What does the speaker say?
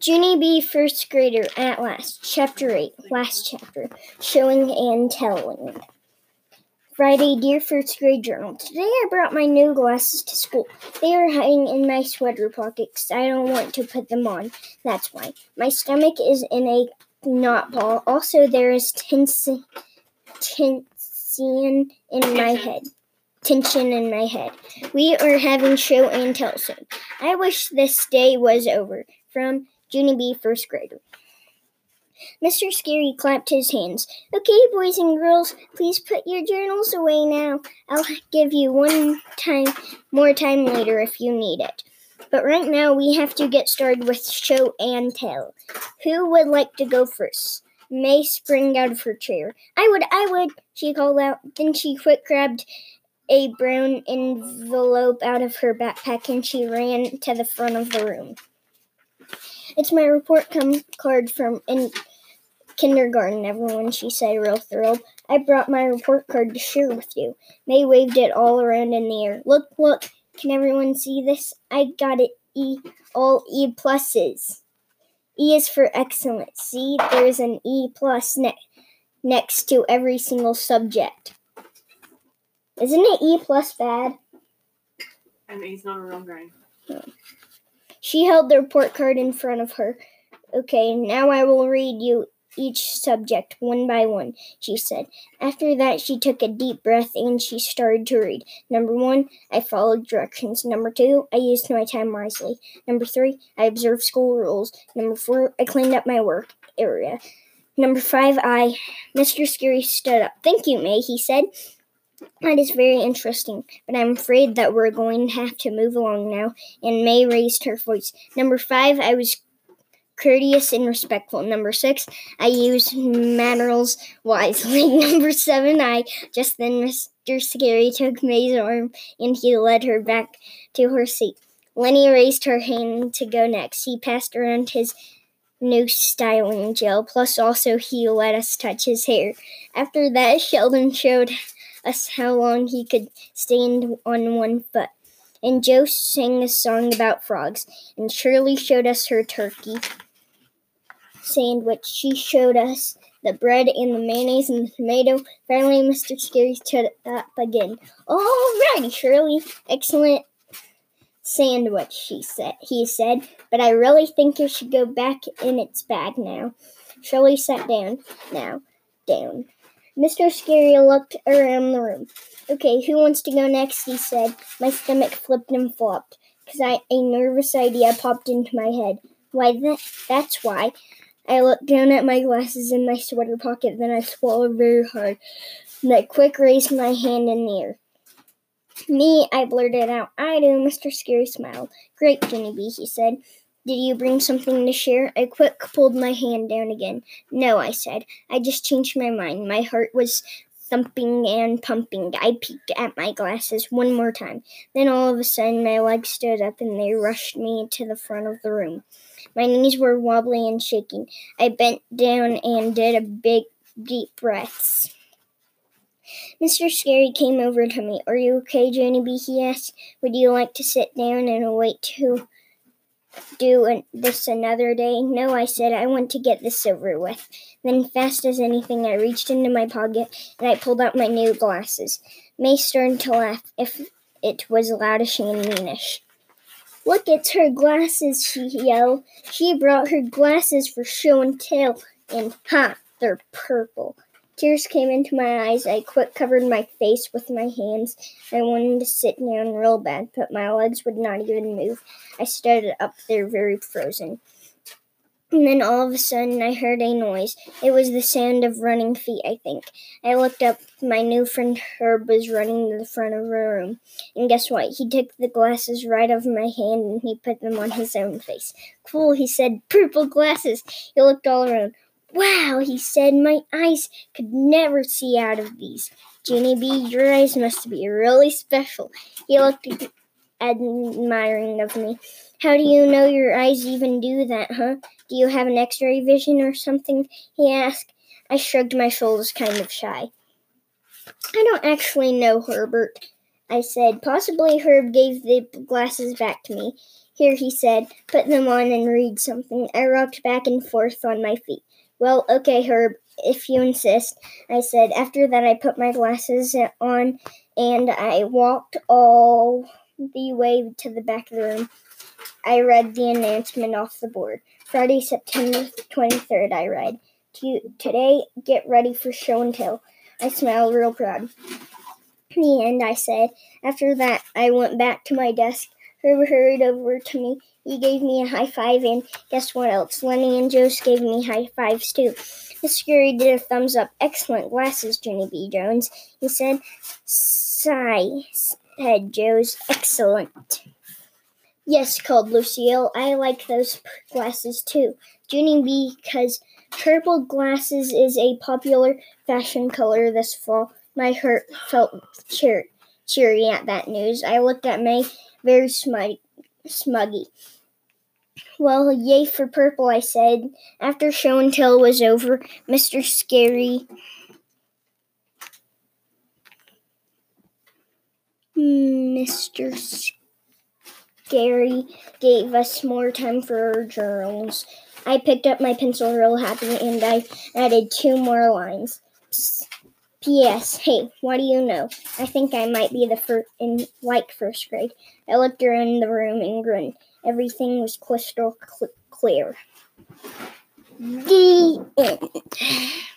Junie B. First Grader at Last, Chapter 8, last chapter, Showing and Telling. Friday, dear first grade journal. Today I brought my new glasses to school. They are hiding in my sweater pocket because I don't want to put them on. That's why. My stomach is in a knot ball. Also, there is tension, tension in my head. Tension in my head. We are having show and tell soon. I wish this day was over. From Junie B, first grader. Mr. Scary clapped his hands. Okay, boys and girls, please put your journals away now. I'll give you one time more time later if you need it. But right now we have to get started with show and tell. Who would like to go first? May sprang out of her chair. I would, I would, she called out. Then she quick grabbed a brown envelope out of her backpack and she ran to the front of the room. It's my report card from in kindergarten, everyone, she said, real thrilled. I brought my report card to share with you. May waved it all around in the air. Look, look, can everyone see this? I got it E, all E pluses. E is for excellent. See, there's an E plus ne- next to every single subject. Isn't it E plus bad? And E's not a real grade. She held the report card in front of her. Okay, now I will read you each subject one by one, she said. After that, she took a deep breath and she started to read. Number one, I followed directions. Number two, I used my time wisely. Number three, I observed school rules. Number four, I cleaned up my work area. Number five, I. Mr. Scary stood up. Thank you, May, he said. That is very interesting, but I'm afraid that we're going to have to move along now. And May raised her voice. Number five, I was courteous and respectful. Number six, I used manners wisely. Number seven, I just then Mr. Scary took May's arm and he led her back to her seat. Lennie raised her hand to go next. He passed around his new styling gel, plus also he let us touch his hair. After that, Sheldon showed us how long he could stand on one foot. And Joe sang a song about frogs, and Shirley showed us her turkey sandwich. She showed us the bread and the mayonnaise and the tomato. Finally, Mr. Scary stood up again. Alrighty, Shirley. Excellent sandwich, she said. He said, but I really think it should go back in its bag now. Shirley sat down. Now, down. Mr. Scary looked around the room. Okay, who wants to go next? He said. My stomach flipped and flopped because a nervous idea popped into my head. Why that? That's why. I looked down at my glasses in my sweater pocket, then I swallowed very hard. And I quick raised my hand in the air. Me, I blurted out. I do, Mr. Scary smiled. Great, B, he said. Did you bring something to share? I quick pulled my hand down again. No, I said. I just changed my mind. My heart was thumping and pumping. I peeked at my glasses one more time. Then all of a sudden, my legs stood up and they rushed me to the front of the room. My knees were wobbly and shaking. I bent down and did a big, deep breaths. Mr. Scary came over to me. Are you okay, Junie B? He asked. Would you like to sit down and wait to do an, this another day? No, I said. I want to get this over with. Then, fast as anything, I reached into my pocket and I pulled out my new glasses. May started to laugh, if it was loudish and meanish. Look, it's her glasses, she yelled. She brought her glasses for show and tell, and ha, they're purple. Tears came into my eyes. I quick covered my face with my hands. I wanted to sit down real bad, but my legs would not even move. I stood up there very frozen. And then all of a sudden, I heard a noise. It was the sound of running feet, I think. I looked up. My new friend Herb was running to the front of the room. And guess what? He took the glasses right off my hand and he put them on his own face. Cool, he said. Purple glasses. He looked all around. Wow, he said. My eyes could never see out of these. Junie B, your eyes must be really special. He looked admiring of me. How do you know your eyes even do that, huh? Do you have an x ray vision or something? He asked. I shrugged my shoulders, kind of shy. I don't actually know, Herbert, I said. Possibly Herb gave the glasses back to me. Here, he said, put them on and read something. I rocked back and forth on my feet. Well, okay, Herb, if you insist, I said. After that, I put my glasses on and I walked all the way to the back of the room. I read the announcement off the board. Friday, September 23rd, I read. Today, get ready for show and tell. I smiled real proud. In the end, I said. After that, I went back to my desk. Herb hurried over to me. He gave me a high five, and guess what else? Lennie and Joe gave me high fives too. Miss Scary did a thumbs up. Excellent glasses, Junie B. Jones. He said. Sigh, said Joe's. Excellent. Yes, called Lucille. I like those glasses too. Junie B, because purple glasses is a popular fashion color this fall. My heart felt cheer- cheery at that news. I looked at May very smug- smuggy. Well, yay for purple, I said. After show and tell was over, Mr. Scary. Mr. Scary gave us more time for our journals. I picked up my pencil real happy and I added two more lines. P.S. Hey, what do you know? I think I might be the first in like first grade. I looked around the room and grinned. Everything was crystal cl- clear. The end.